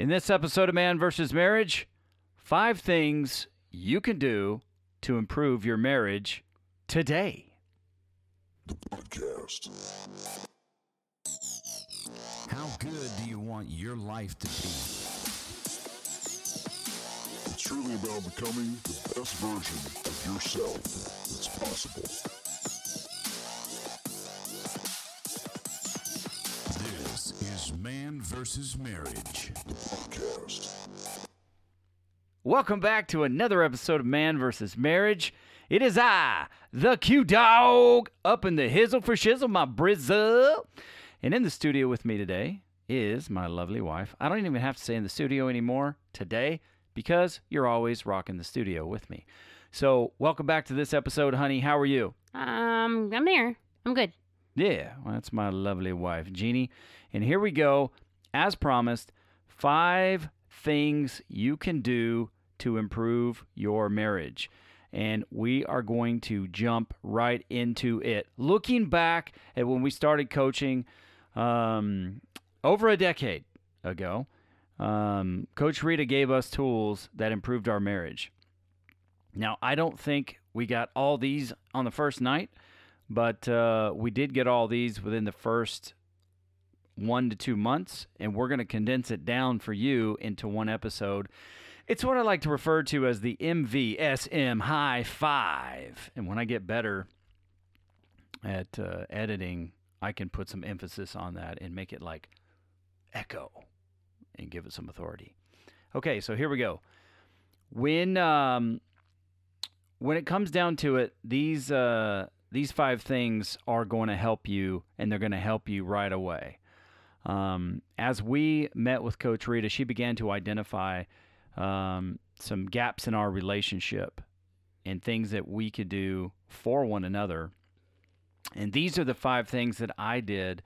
In this episode of Man vs. Marriage, five things you can do to improve your marriage today. The podcast. How good do you want your life to be? It's truly about becoming the best version of yourself that's possible. Versus Marriage. Podcast. Welcome back to another episode of Man versus Marriage. It is I, the Q Dog, up in the hizzle for shizzle, my brizzle. And in the studio with me today is my lovely wife. I don't even have to say in the studio anymore today because you're always rocking the studio with me. So, welcome back to this episode, honey. How are you? Um, I'm here. I'm good. Yeah, well, that's my lovely wife, Jeannie. And here we go. As promised, five things you can do to improve your marriage. And we are going to jump right into it. Looking back at when we started coaching um, over a decade ago, um, Coach Rita gave us tools that improved our marriage. Now, I don't think we got all these on the first night, but uh, we did get all these within the first one to two months, and we're going to condense it down for you into one episode. It's what I like to refer to as the MVSM High Five. And when I get better at uh, editing, I can put some emphasis on that and make it like echo and give it some authority. Okay, so here we go. When um, when it comes down to it, these uh, these five things are going to help you, and they're going to help you right away. Um, as we met with Coach Rita, she began to identify um, some gaps in our relationship and things that we could do for one another. And these are the five things that I did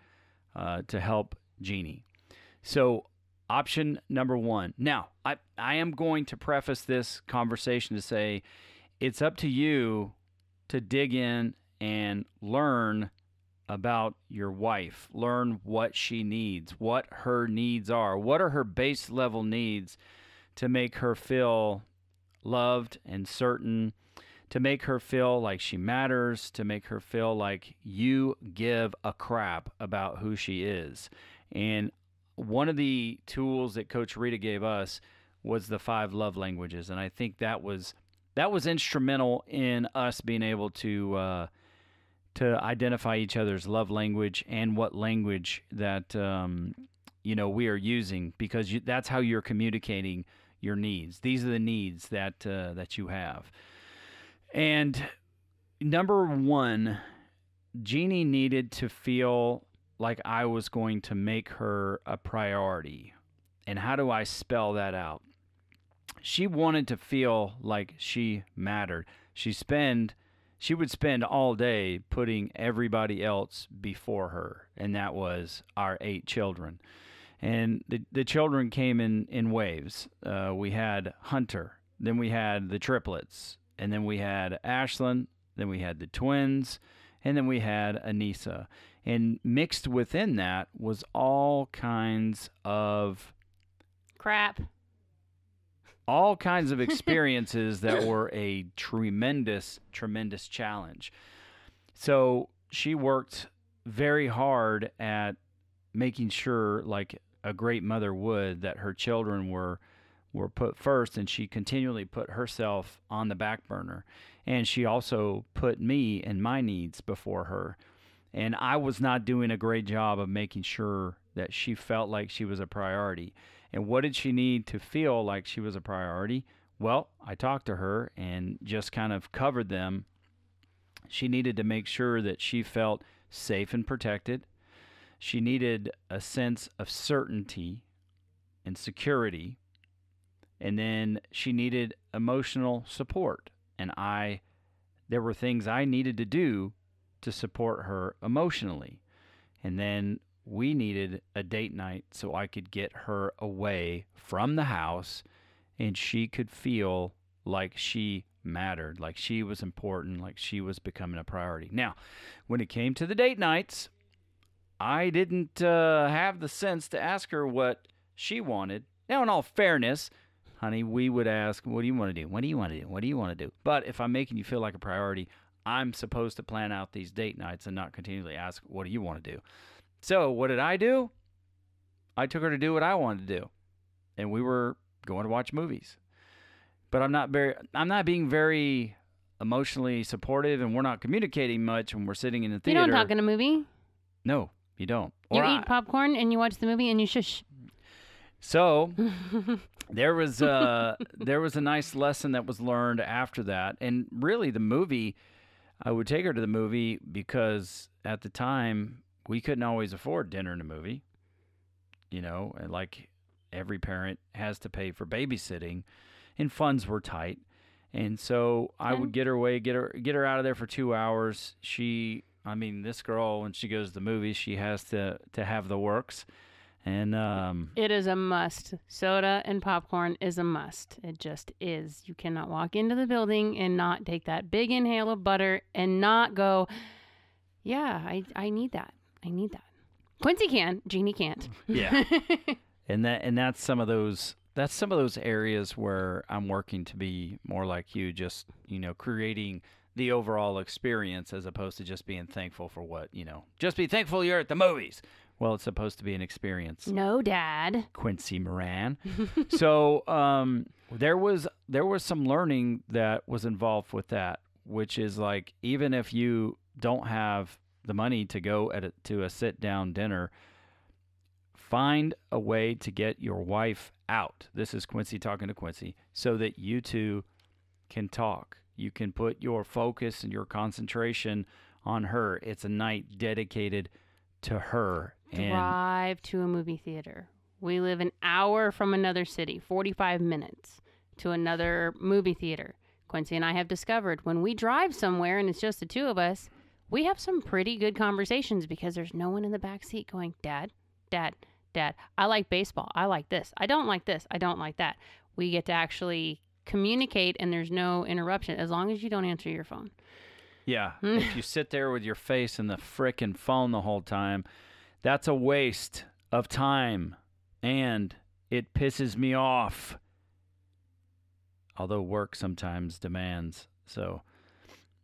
uh, to help Jeannie. So, option number one. Now, I, I am going to preface this conversation to say it's up to you to dig in and learn about your wife. Learn what she needs, what her needs are, what are her base level needs to make her feel loved and certain, to make her feel like she matters, to make her feel like you give a crap about who she is. And one of the tools that Coach Rita gave us was the five love languages, and I think that was that was instrumental in us being able to uh, to identify each other's love language and what language that um, you know we are using because you, that's how you're communicating your needs. These are the needs that uh, that you have. And number one, Jeannie needed to feel like I was going to make her a priority. And how do I spell that out? She wanted to feel like she mattered. She spend she would spend all day putting everybody else before her, and that was our eight children. And the, the children came in, in waves. Uh, we had Hunter, then we had the triplets, and then we had Ashlyn, then we had the twins, and then we had Anissa. And mixed within that was all kinds of Crap. All kinds of experiences that were a tremendous, tremendous challenge. So she worked very hard at making sure, like a great mother would, that her children were were put first, and she continually put herself on the back burner. And she also put me and my needs before her. And I was not doing a great job of making sure that she felt like she was a priority. And what did she need to feel like she was a priority? Well, I talked to her and just kind of covered them. She needed to make sure that she felt safe and protected. She needed a sense of certainty and security. And then she needed emotional support. And I, there were things I needed to do to support her emotionally. And then we needed a date night so I could get her away from the house and she could feel like she mattered, like she was important, like she was becoming a priority. Now, when it came to the date nights, I didn't uh, have the sense to ask her what she wanted Now, in all fairness, honey, we would ask, What do you want to do? What do you want to do? What do you want to do? But if I'm making you feel like a priority, I'm supposed to plan out these date nights and not continually ask, What do you want to do? So, what did I do? I took her to do what I wanted to do. And we were going to watch movies. But I'm not very I'm not being very emotionally supportive and we're not communicating much when we're sitting in the theater. You don't talk in a movie. no, you don't. You Or eat I- popcorn and you watch the movie and you shush. So there was uh there was a nice lesson that was learned after that, and really the movie, I would take her to the movie because at the time we couldn't always afford dinner and a movie. You know, and like every parent has to pay for babysitting, and funds were tight, and so I would get her away, get her get her out of there for two hours. She, I mean, this girl when she goes to the movies, she has to to have the works. And um, It is a must. Soda and popcorn is a must. It just is. You cannot walk into the building and not take that big inhale of butter and not go, yeah, I, I need that. I need that. Quincy can. Jeannie can't. Yeah. and that and that's some of those that's some of those areas where I'm working to be more like you, just you know, creating the overall experience as opposed to just being thankful for what you know. Just be thankful you're at the movies. Well, it's supposed to be an experience. no, Dad. Quincy Moran. so um, there was there was some learning that was involved with that, which is like even if you don't have the money to go at a, to a sit down dinner, find a way to get your wife out. This is Quincy talking to Quincy, so that you two can talk. You can put your focus and your concentration on her. It's a night dedicated to her. And Drive to a movie theater. We live an hour from another city, 45 minutes to another movie theater. Quincy and I have discovered when we drive somewhere and it's just the two of us, we have some pretty good conversations because there's no one in the back seat going, Dad, Dad, Dad, I like baseball. I like this. I don't like this. I don't like that. We get to actually communicate and there's no interruption as long as you don't answer your phone. Yeah, hmm. if you sit there with your face in the frickin' phone the whole time, that's a waste of time and it pisses me off. Although work sometimes demands, so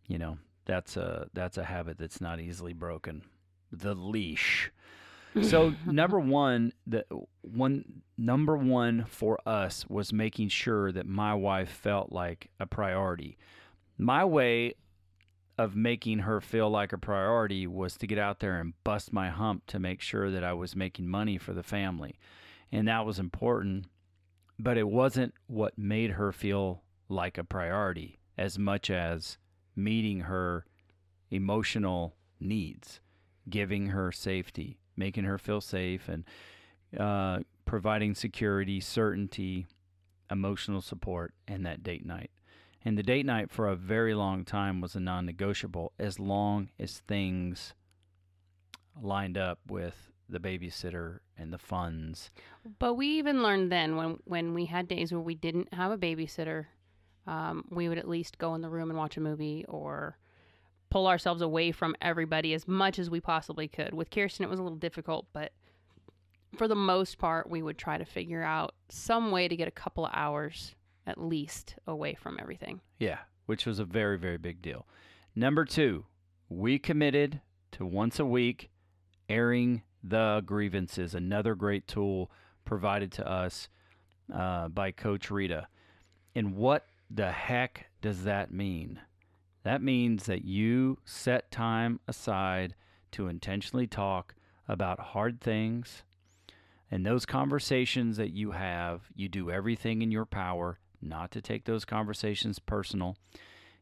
you know, that's a that's a habit that's not easily broken. The leash. So number one, the one number one for us was making sure that my wife felt like a priority. My way of making her feel like a priority was to get out there and bust my hump to make sure that I was making money for the family. And that was important, but it wasn't what made her feel like a priority as much as meeting her emotional needs, giving her safety, making her feel safe, and uh, providing security, certainty, emotional support, and that date night. And the date night for a very long time was a non negotiable as long as things lined up with the babysitter and the funds. But we even learned then when when we had days where we didn't have a babysitter, um, we would at least go in the room and watch a movie or pull ourselves away from everybody as much as we possibly could. With Kirsten, it was a little difficult, but for the most part, we would try to figure out some way to get a couple of hours at least away from everything. Yeah, which was a very, very big deal. Number two, we committed to once a week airing the grievances, another great tool provided to us uh, by Coach Rita. And what the heck does that mean? That means that you set time aside to intentionally talk about hard things. And those conversations that you have, you do everything in your power not to take those conversations personal.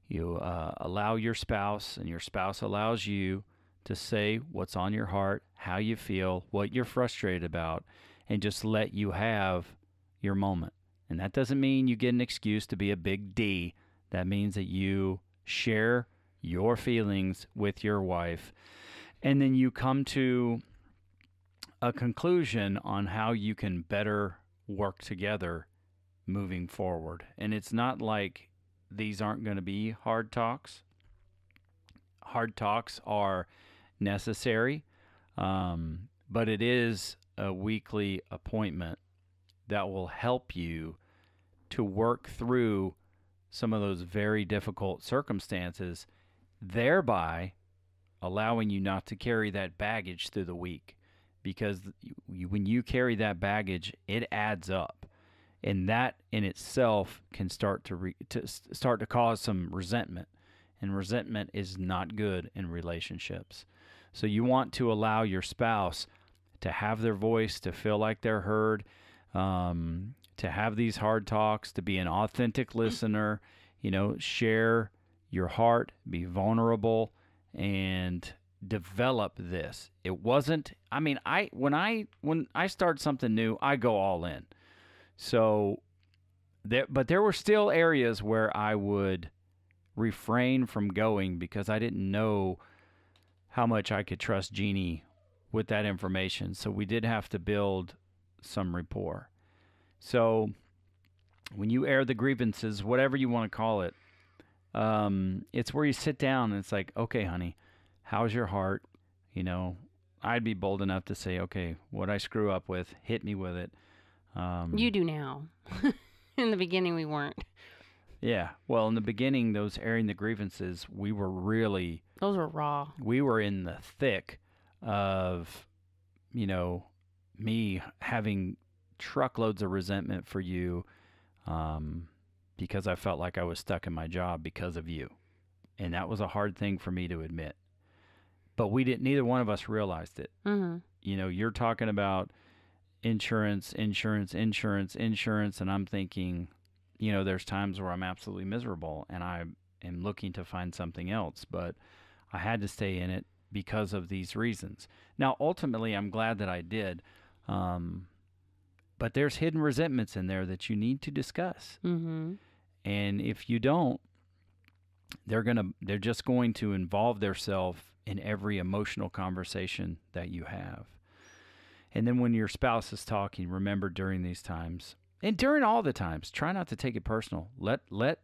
You uh, allow your spouse, and your spouse allows you to say what's on your heart, how you feel, what you're frustrated about, and just let you have your moment. And that doesn't mean you get an excuse to be a big D. That means that you share your feelings with your wife, and then you come to a conclusion on how you can better work together moving forward. And it's not like these aren't going to be hard talks. Hard talks are necessary, um, but it is a weekly appointment that will help you to work through some of those very difficult circumstances, thereby allowing you not to carry that baggage through the week. Because you, when you carry that baggage, it adds up, and that in itself can start to, re, to start to cause some resentment, and resentment is not good in relationships. So you want to allow your spouse to have their voice, to feel like they're heard, um, to have these hard talks, to be an authentic listener, you know, share your heart, be vulnerable, and develop this. It wasn't I mean, I when I when I start something new, I go all in. So there but there were still areas where I would refrain from going because I didn't know how much I could trust Jeannie with that information. So we did have to build some rapport. So when you air the grievances, whatever you want to call it, um, it's where you sit down and it's like, okay, honey, how's your heart? You know, I'd be bold enough to say, okay, what I screw up with, hit me with it. Um, You do now. In the beginning, we weren't. yeah. Well, in the beginning, those airing the grievances, we were really Those were raw. we were in the thick of, you know, me having truckloads of resentment for you um, because I felt like I was stuck in my job because of you. And that was a hard thing for me to admit. But we didn't, neither one of us realized it. Mm-hmm. You know, you're talking about insurance, insurance, insurance, insurance. And I'm thinking, you know, there's times where I'm absolutely miserable and I am looking to find something else. But I had to stay in it because of these reasons. Now, ultimately, I'm glad that I did. Um, but there's hidden resentments in there that you need to discuss. Mm-hmm. And if you don't, they're gonna they're just going to involve themselves in every emotional conversation that you have. And then when your spouse is talking, remember during these times and during all the times, try not to take it personal. Let let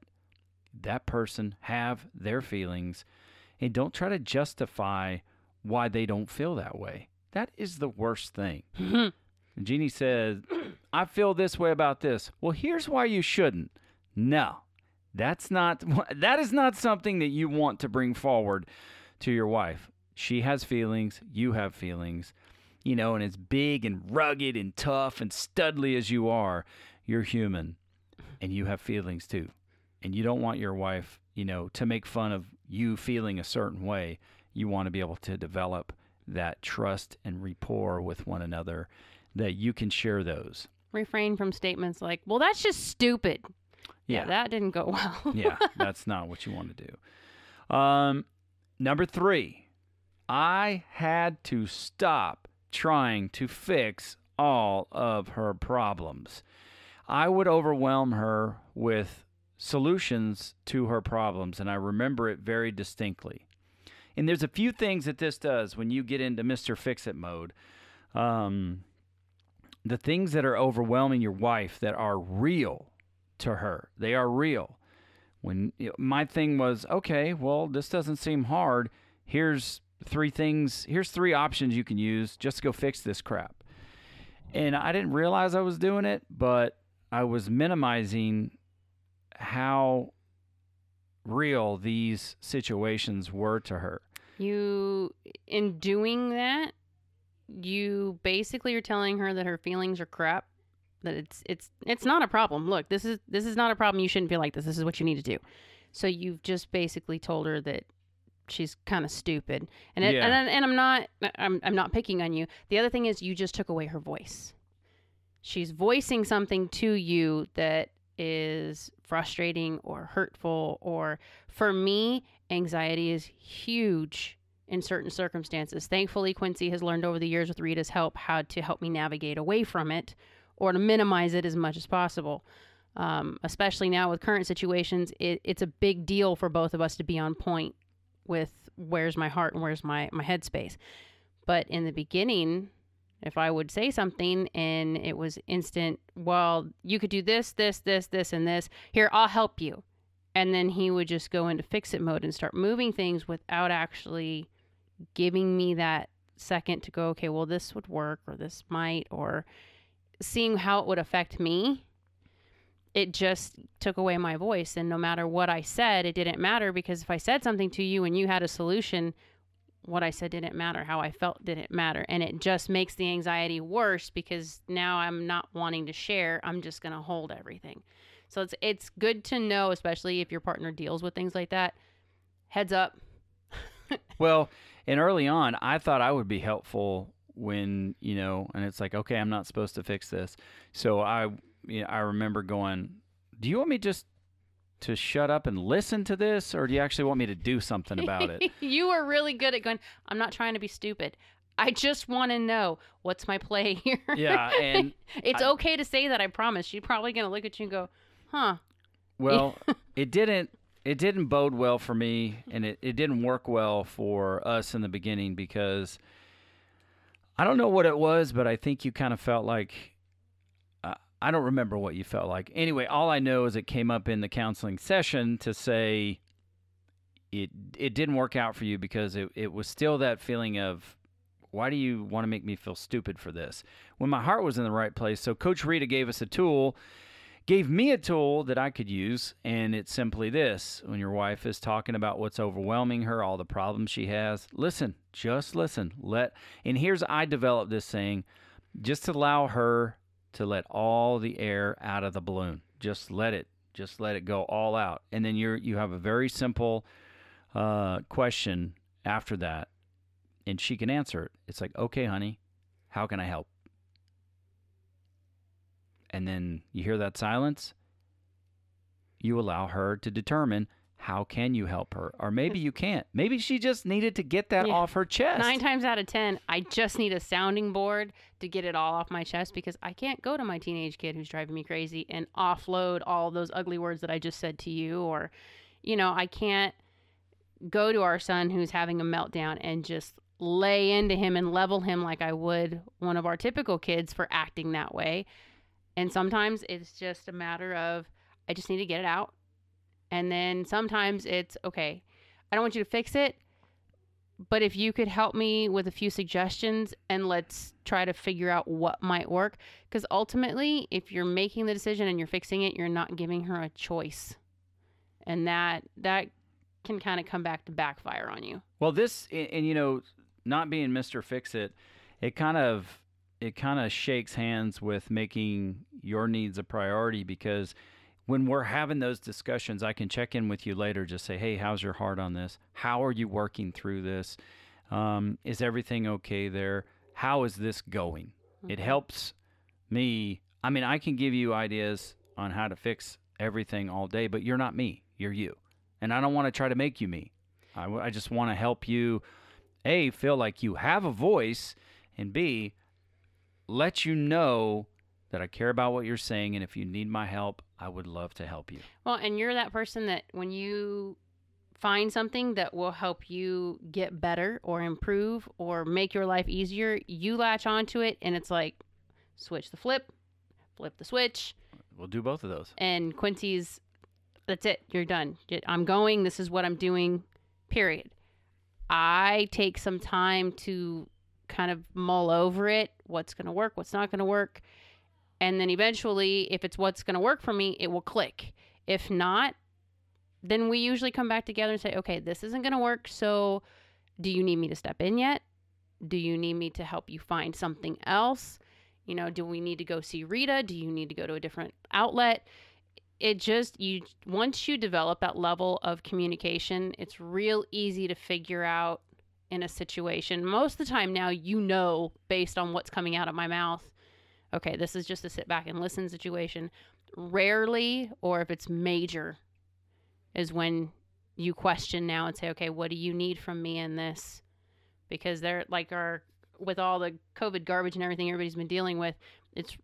that person have their feelings and don't try to justify why they don't feel that way. That is the worst thing. Mm-hmm. Jeannie says, I feel this way about this. Well, here's why you shouldn't. No, that's not, that is not something that you want to bring forward to your wife. She has feelings, you have feelings, you know, and as big and rugged and tough and studly as you are, you're human and you have feelings too. And you don't want your wife, you know, to make fun of you feeling a certain way. You want to be able to develop that trust and rapport with one another that you can share those. Refrain from statements like, well, that's just stupid. Yeah. that didn't go well. yeah, that's not what you want to do. Um, number three, I had to stop trying to fix all of her problems. I would overwhelm her with solutions to her problems, and I remember it very distinctly. And there's a few things that this does when you get into Mr. Fix It mode. Um, the things that are overwhelming your wife that are real to her, they are real. When you know, my thing was, okay, well, this doesn't seem hard. Here's three things, here's three options you can use just to go fix this crap. And I didn't realize I was doing it, but I was minimizing how real these situations were to her. You, in doing that, you basically are telling her that her feelings are crap. That it's it's it's not a problem. Look, this is this is not a problem. You shouldn't feel like this. This is what you need to do. So you've just basically told her that she's kind of stupid. And it, Yeah. and and I'm not I'm I'm not picking on you. The other thing is you just took away her voice. She's voicing something to you that is frustrating or hurtful or for me anxiety is huge in certain circumstances. Thankfully Quincy has learned over the years with Rita's help how to help me navigate away from it or to minimize it as much as possible. Um, especially now with current situations, it, it's a big deal for both of us to be on point with where's my heart and where's my my headspace. But in the beginning, if I would say something and it was instant, well, you could do this, this, this, this, and this. Here, I'll help you. And then he would just go into fix it mode and start moving things without actually giving me that second to go, okay, well, this would work or this might, or seeing how it would affect me, it just took away my voice. And no matter what I said, it didn't matter because if I said something to you and you had a solution, what I said didn't matter. How I felt didn't matter. And it just makes the anxiety worse because now I'm not wanting to share. I'm just going to hold everything. So it's it's good to know, especially if your partner deals with things like that. Heads up. Well, and early on, I thought I would be helpful when you know, and it's like, okay, I'm not supposed to fix this. So I, you know, I remember going, "Do you want me just to shut up and listen to this, or do you actually want me to do something about it?" you are really good at going, I'm not trying to be stupid. I just want to know what's my play here. Yeah, and it's I- okay to say that, I promise. She's probably going to look at you and go, huh. Well, it didn't it didn't bode well for me and it, it didn't work well for us in the beginning because I don't know what it was, but I think you kind of felt like I don't remember what you felt like. Anyway, all I know is it came up in the counseling session to say it it didn't work out for you because it, it was still that feeling of why do you want to make me feel stupid for this when my heart was in the right place so coach rita gave us a tool gave me a tool that I could use, and it's simply this when your wife is talking about what's overwhelming her, all the problems she has, listen, just listen. Let and here's I developed this saying, just allow her to let all the air out of the balloon. Just let it, just let it go all out. And then you're you have a very simple uh, question after that, and she can answer it. It's like, okay, honey, how can I help? and then you hear that silence, you allow her to determine how can you help her or maybe you can't. Maybe she just needed to get that Yeah. off her chest. Nine times out of 10, I just need a sounding board to get it all off my chest because I can't go to my teenage kid who's driving me crazy and offload all those ugly words that I just said to you. Or, you know, I can't go to our son who's having a meltdown and just lay into him and level him like I would one of our typical kids for acting that way. And sometimes it's just a matter of I just need to get it out. And then sometimes it's okay, I don't want you to fix it, but if you could help me with a few suggestions and let's try to figure out what might work. Because ultimately, if you're making the decision and you're fixing it, you're not giving her a choice. And that that can kind of come back to backfire on you. Well, this and, and you know, not being Mr. Fix It, it kind of it kind of shakes hands with making your needs a priority because when we're having those discussions, I can check in with you later. Just say, "Hey, how's your heart on this? How are you working through this? Um, is everything okay there? How is this going?" It helps me. I mean, I can give you ideas on how to fix everything all day, but you're not me. You're you, and I don't want to try to make you me. I, w- I just want to help you, a feel like you have a voice, and b let you know that I care about what you're saying, and if you need my help, I would love to help you. Well, and you're that person that when you find something that will help you get better or improve or make your life easier, you latch onto it and it's like switch the flip, flip the switch, We'll do both of those. and Quincy's that's it, you're done. I'm going, this is what I'm doing. Period. I take some time to kind of mull over it, what's going to work, what's not going to work. And then eventually, if it's what's going to work for me, it will click. If not, then we usually come back together and say, okay, this isn't going to work. So, do you need me to step in yet? Do you need me to help you find something else? You know, do we need to go see Rita? Do you need to go to a different outlet? It just, you, once you develop that level of communication, it's real easy to figure out in a situation. Most of the time now, you know, based on what's coming out of my mouth, okay, this is just a sit back and listen situation. Rarely, or if it's major, is when you question now and say, okay, what do you need from me in this? Because they're like our, with all the COVID garbage and everything everybody's been dealing with, it's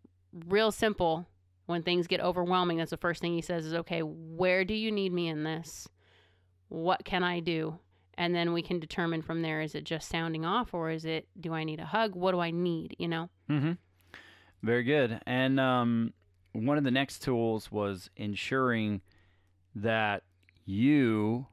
real simple. When things get overwhelming, that's the first thing he says is, okay, where do you need me in this? What can I do? And then we can determine from there is it just sounding off or is it, do I need a hug? What do I need? You know? Mm-hmm. Very good. And um, one of the next tools was ensuring that you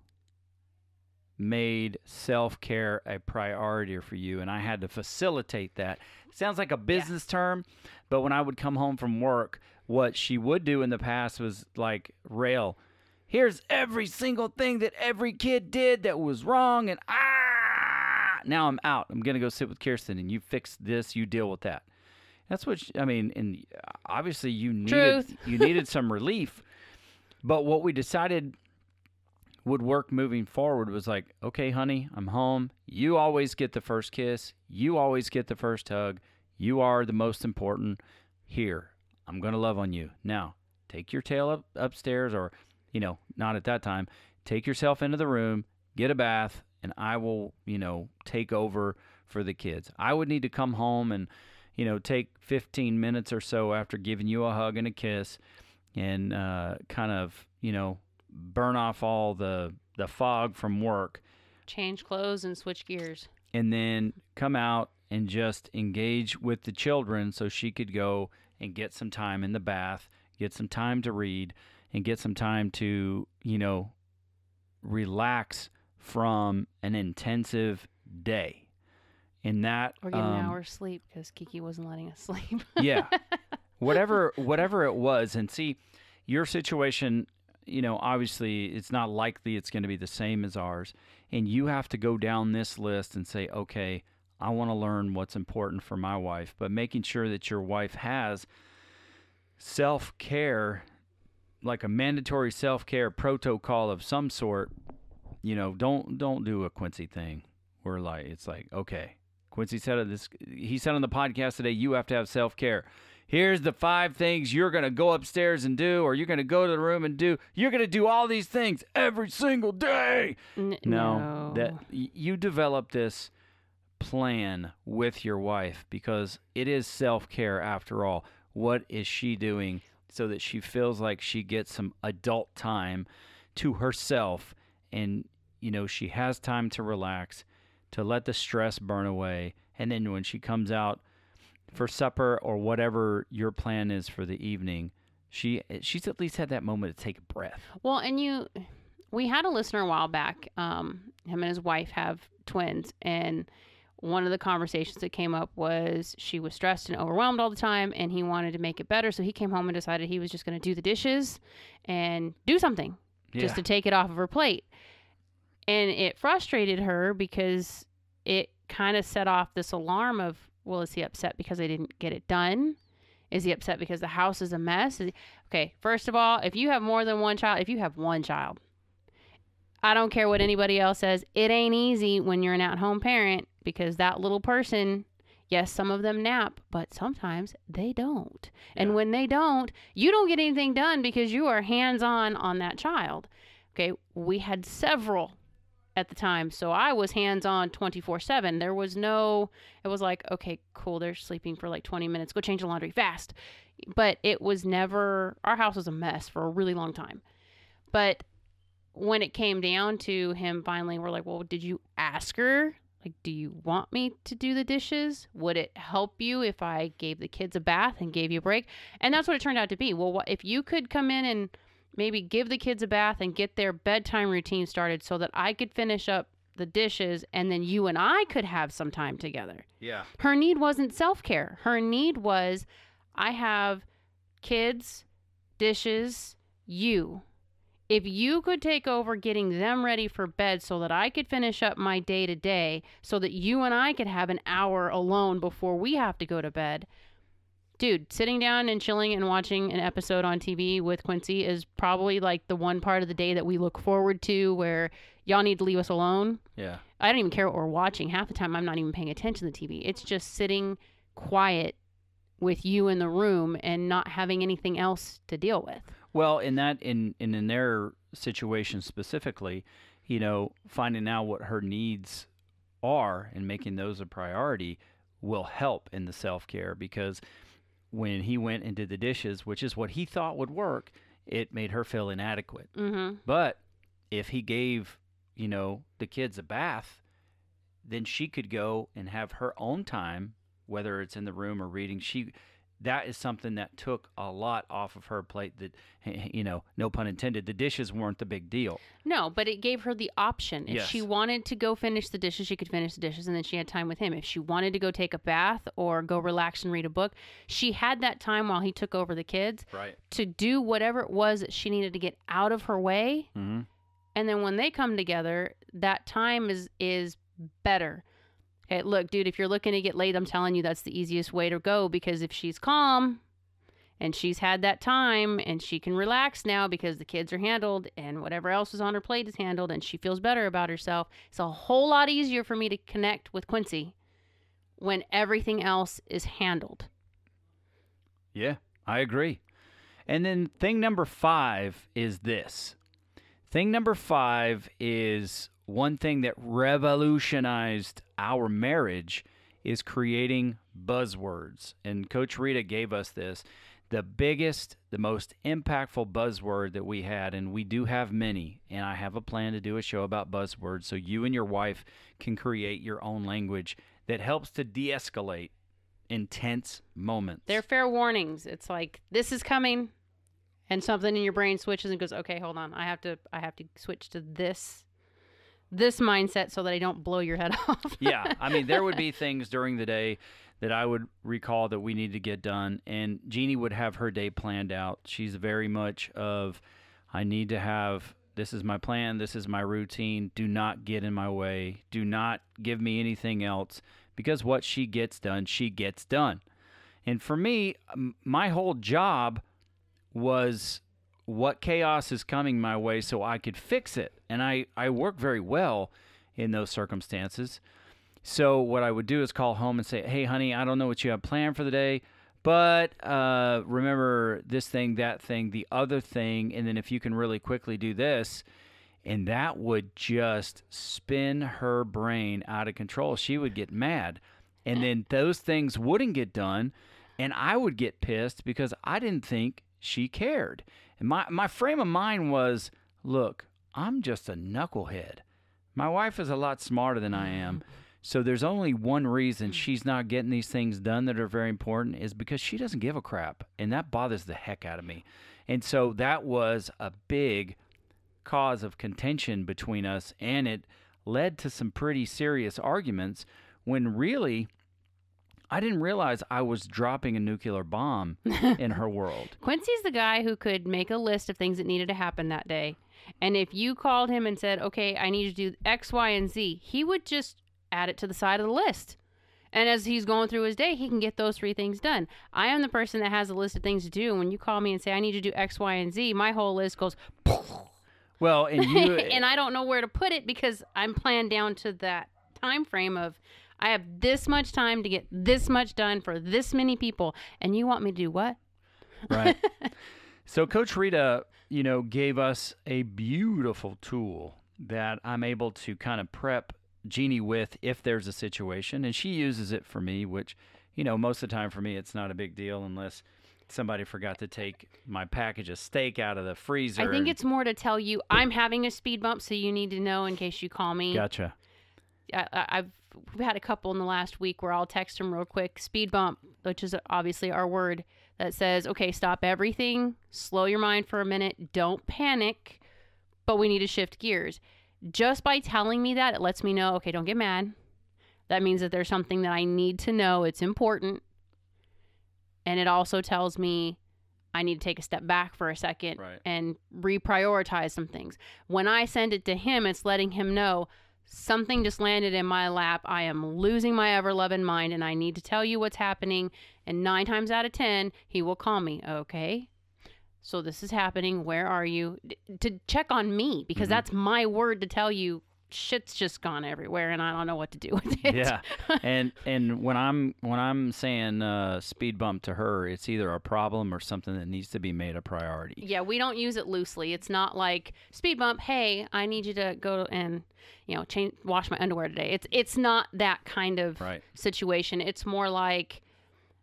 made self care a priority for you, and I had to facilitate that. Sounds like a business term, but when I would come home from work, what she would do in the past was like rail. Here's every single thing that every kid did that was wrong, and ah, now I'm out. I'm gonna go sit with Kirsten, and you fix this, you deal with that. That's what she, I mean, and obviously you needed you needed some relief. But what we decided would work moving forward was like, okay, honey, I'm home. You always get the first kiss. You always get the first hug. You are the most important. Here, I'm going to love on you. Now, take your tail up upstairs, or, you know, not at that time. Take yourself into the room, get a bath, and I will, you know, take over for the kids. I would need to come home and, you know, take 15 minutes or so after giving you a hug and a kiss and uh, kind of, you know, burn off all the the fog from work Change clothes and switch gears. and then come out and just engage with the children so she could go and get some time in the bath, get some time to read and get some time to, you know, relax from an intensive day. And that Or get an um, hour's sleep because Kiki wasn't letting us sleep. yeah whatever whatever it was and see your situation you know obviously it's not likely it's going to be the same as ours and you have to go down this list and say okay i want to learn what's important for my wife but making sure that your wife has self-care like a mandatory self-care protocol of some sort you know don't don't do a quincy thing We're like it's like okay quincy said this he said on the podcast today you have to have self-care. Here's the five things you're going to go upstairs and do or you're going to go to the room and do. You're going to do all these things every single day. N- no, that no. y- you develop this plan with your wife because it is self-care after all. What is she doing so that she feels like she gets some adult time to herself and you know she has time to relax to let the stress burn away and then when she comes out for supper or whatever your plan is for the evening she she's at least had that moment to take a breath Well, and you, we had a listener a while back. Um, him and his wife have twins, and one of the conversations that came up was she was stressed and overwhelmed all the time, and he wanted to make it better. So he came home and decided he was just going to do the dishes and do something just to take it off of her plate. And it frustrated her because it kind of set off this alarm of, well, is he upset because I didn't get it done? Is he upset because the house is a mess? Is he- okay, first of all, if you have more than one child, if you have one child, I don't care what anybody else says, it ain't easy when you're an at home parent because that little person, yes, some of them nap, but sometimes they don't. And when they don't, you don't get anything done because you are hands on on that child. Okay, we had several at the time. So I was hands on 24 7. There was no, it was like, okay, cool, they're sleeping for like 20 minutes. Go change the laundry fast. But it was never, our house was a mess for a really long time. But when it came down to him finally, we're like, well, did you ask her? Like, do you want me to do the dishes? Would it help you if I gave the kids a bath and gave you a break? And that's what it turned out to be. Well, if you could come in and maybe give the kids a bath and get their bedtime routine started so that I could finish up the dishes and then you and I could have some time together. yeah Her need wasn't self care. Her need was I have kids, dishes, you. If you could take over getting them ready for bed so that I could finish up my day to day, so that you and I could have an hour alone before we have to go to bed. Dude, sitting down and chilling and watching an episode on TV with Quincy is probably like the one part of the day that we look forward to where y'all need to leave us alone. yeah I don't even care what we're watching. Half the time, I'm not even paying attention to the TV. It's just sitting quiet with you in the room and not having anything else to deal with. Well, in that in in in their situation specifically, you know, finding out what her needs are and making those a priority will help in the self-care because when he went and did the dishes, which is what he thought would work, it made her feel inadequate. Mm-hmm. But if he gave, you know, the kids a bath, then she could go and have her own time, whether it's in the room or reading. She that is something that took a lot off of her plate that you know no pun intended the dishes weren't the big deal No, but it gave her the option. If she wanted to go finish the dishes, she could finish the dishes and then she had time with him. If she wanted to go take a bath or go relax and read a book, she had that time while he took over the kids right to do whatever it was that she needed to get out of her way. mm-hmm. And then when they come together, that time is is better. Okay, look, dude, if you're looking to get laid, I'm telling you that's the easiest way to go because if she's calm and she's had that time and she can relax now because the kids are handled and whatever else is on her plate is handled and she feels better about herself, it's a whole lot easier for me to connect with Quincy when everything else is handled. Yeah, I agree. And then thing number five is this. Thing number five is one thing that revolutionized our marriage is creating buzzwords. And Coach Rita gave us this. The biggest, the most impactful buzzword that we had, and we do have many, and I have a plan to do a show about buzzwords so you and your wife can create your own language that helps to de escalate intense moments. They're fair warnings. It's like this is coming and something in your brain switches and goes, "Okay, hold on. I have to I have to switch to this this mindset so that I don't blow your head off." yeah, I mean, there would be things during the day that I would recall that we need to get done, and Jeannie would have her day planned out. She's very much of, I need to have. This is my plan. This is my routine. Do not get in my way. Do not give me anything else because what she gets done, she gets done. And for me, my whole job was what chaos is coming my way so I could fix it. And I, I work very well in those circumstances. So what I would do is call home and say, "Hey, honey, I don't know what you have planned for the day, but uh, remember this thing, that thing, the other thing, and then if you can really quickly do this." And that would just spin her brain out of control. She would get mad. And then those things wouldn't get done. And I would get pissed because I didn't think she cared. And my, my frame of mind was look, I'm just a knucklehead. My wife is a lot smarter than I am. Mm. So there's only one reason mm. she's not getting these things done that are very important is because she doesn't give a crap. And that bothers the heck out of me. And so that was a big cause of contention between us. And it led to some pretty serious arguments when really I didn't realize I was dropping a nuclear bomb in her world. Quincy's the guy who could make a list of things that needed to happen that day. And if you called him and said, "Okay, I need to do X, Y, and Z," he would just add it to the side of the list. And as he's going through his day, he can get those three things done. I am the person that has a list of things to do. When you call me and say, I need to do X, Y, and Z, my whole list goes, Well, and you and I don't know where to put it because I'm planned down to that time frame of I have this much time to get this much done for this many people. And you want me to do what? right. So Coach Rita, you know, gave us a beautiful tool that I'm able to kind of prep Jeannie with if there's a situation, and she uses it for me, which, you know, most of the time for me it's not a big deal unless somebody forgot to take my package of steak out of the freezer. I think it's more to tell you I'm having a speed bump, so you need to know in case you call me. gotcha. I, I- We've had a couple in the last week where I'll text them real quick. Speed bump, which is obviously our word that says, "Okay, stop everything, slow your mind for a minute, don't panic, but we need to shift gears." Just by telling me that, it lets me know, okay, don't get mad. That means that there's something that I need to know. It's important. And it also tells me I need to take a step back for a second Right. and reprioritize some things. When I send it to him, it's letting him know something just landed in my lap. I am losing my ever loving mind and I need to tell you what's happening. And nine times out of 10, he will call me. Okay. So this is happening. Where are you? D- to check on me because Mhm. that's my word to tell you shit's just gone everywhere and I don't know what to do with it. Yeah, and and when I'm when I'm saying uh, speed bump to her, it's either a problem or something that needs to be made a priority. Yeah, we don't use it loosely. It's not like speed bump. Hey, I need you to go and you know change wash my underwear today. It's it's not that kind of Right. situation. It's more like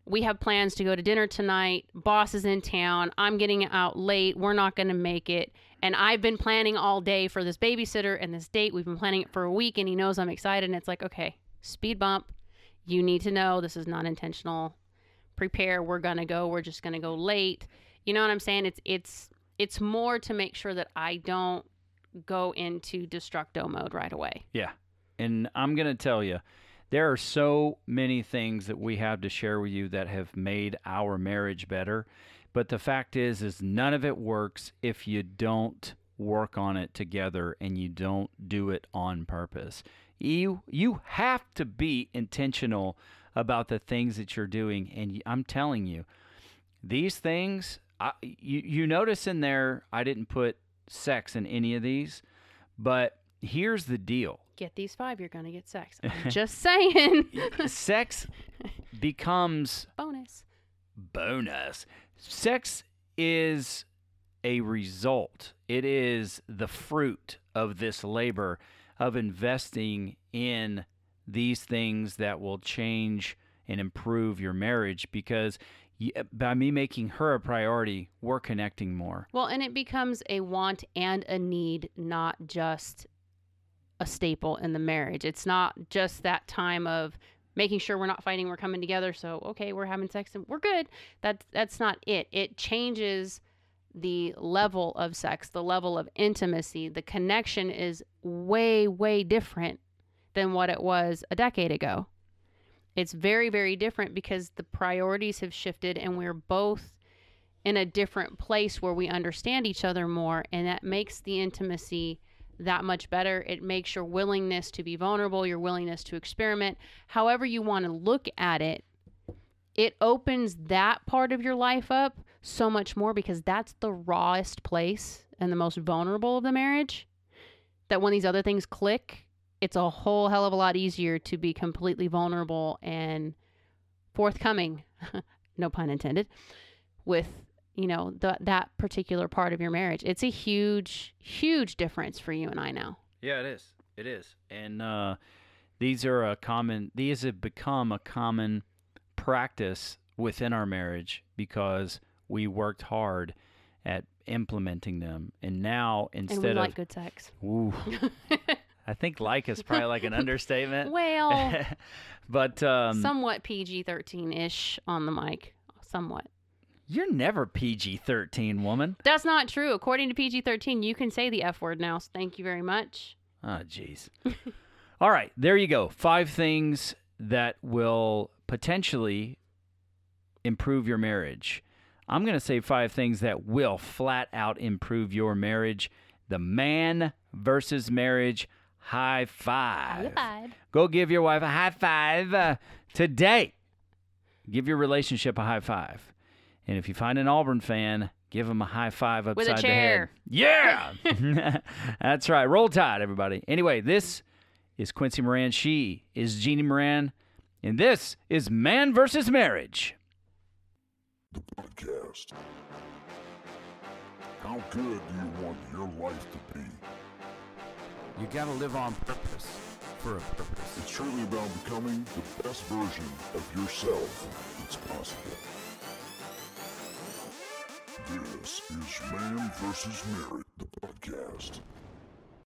we have plans to go to dinner tonight. Boss is in town. I'm getting out late. We're not going to make it. And I've been planning all day for this babysitter and this date. We've been planning it for a week, and he knows I'm excited. And it's like, okay, speed bump. You need to know this is not intentional. prepare we're going to go we're just going to go late you know what i'm saying it's it's it's more to make sure that i don't go into destructo mode right away Yeah. And I'm going to tell you, there are so many things that we have to share with you that have made our marriage better. But the fact is is none of it works if you don't work on it together and you don't do it on purpose. You you have to be intentional about the things that you're doing and I'm telling you, these things I, you you notice in there I didn't put sex in any of these, but here's the deal. get these five you're going to get sex i'm just saying sex becomes bonus bonus. Sex is a result, it is the fruit of this labor of investing in these things that will change and improve your marriage because by me making her a priority, we're connecting more. Well, and it becomes a want and a need, not just a staple in the marriage. It's not just that time of making sure we're not fighting, we're coming together. So, okay, we're having sex and we're good. That's that's not it. It changes the level of sex, the level of intimacy. The connection is way way different than what it was a decade ago. It's very very different because the priorities have shifted and we're both in a different place where we understand each other more and that makes the intimacy that much better. It makes your willingness to be vulnerable your willingness to experiment however you want to look at it it opens that part of your life up so much more because that's the rawest place and the most vulnerable of the marriage that when these other things click it's a whole hell of a lot easier to be completely vulnerable and forthcoming no pun intended with you know the, that particular part of your marriage it's a huge huge difference for you and i now Yeah, it is. It is. And uh, these are a common. These have become a common practice within our marriage because we worked hard at implementing them. And now and instead we of like good sex ooh, I think like is probably like an understatement. well but um, somewhat pg-13ish on the mic somewhat you're never PG thirteen, woman. that's not true according to pg-13 you can say the f word now so thank you very much Oh, jeez. All right, there you go. Five things that will potentially improve your marriage. I'm going to say five things that will flat out improve your marriage. The man versus marriage high five. High five. Go give your wife a high five uh, today. Give your relationship a high five. And if you find an Auburn fan, give him a high five upside With a the chair. head. Yeah. That's right. Roll Tide, everybody. Anyway, this is Quincy Moran. She is Jeannie Moran. And this is Man versus Marriage. The podcast. How good do you want your life to be? You gotta live on purpose for a purpose. It's truly about becoming the best version of yourself that's possible. This is Man vs. Marriage, the podcast.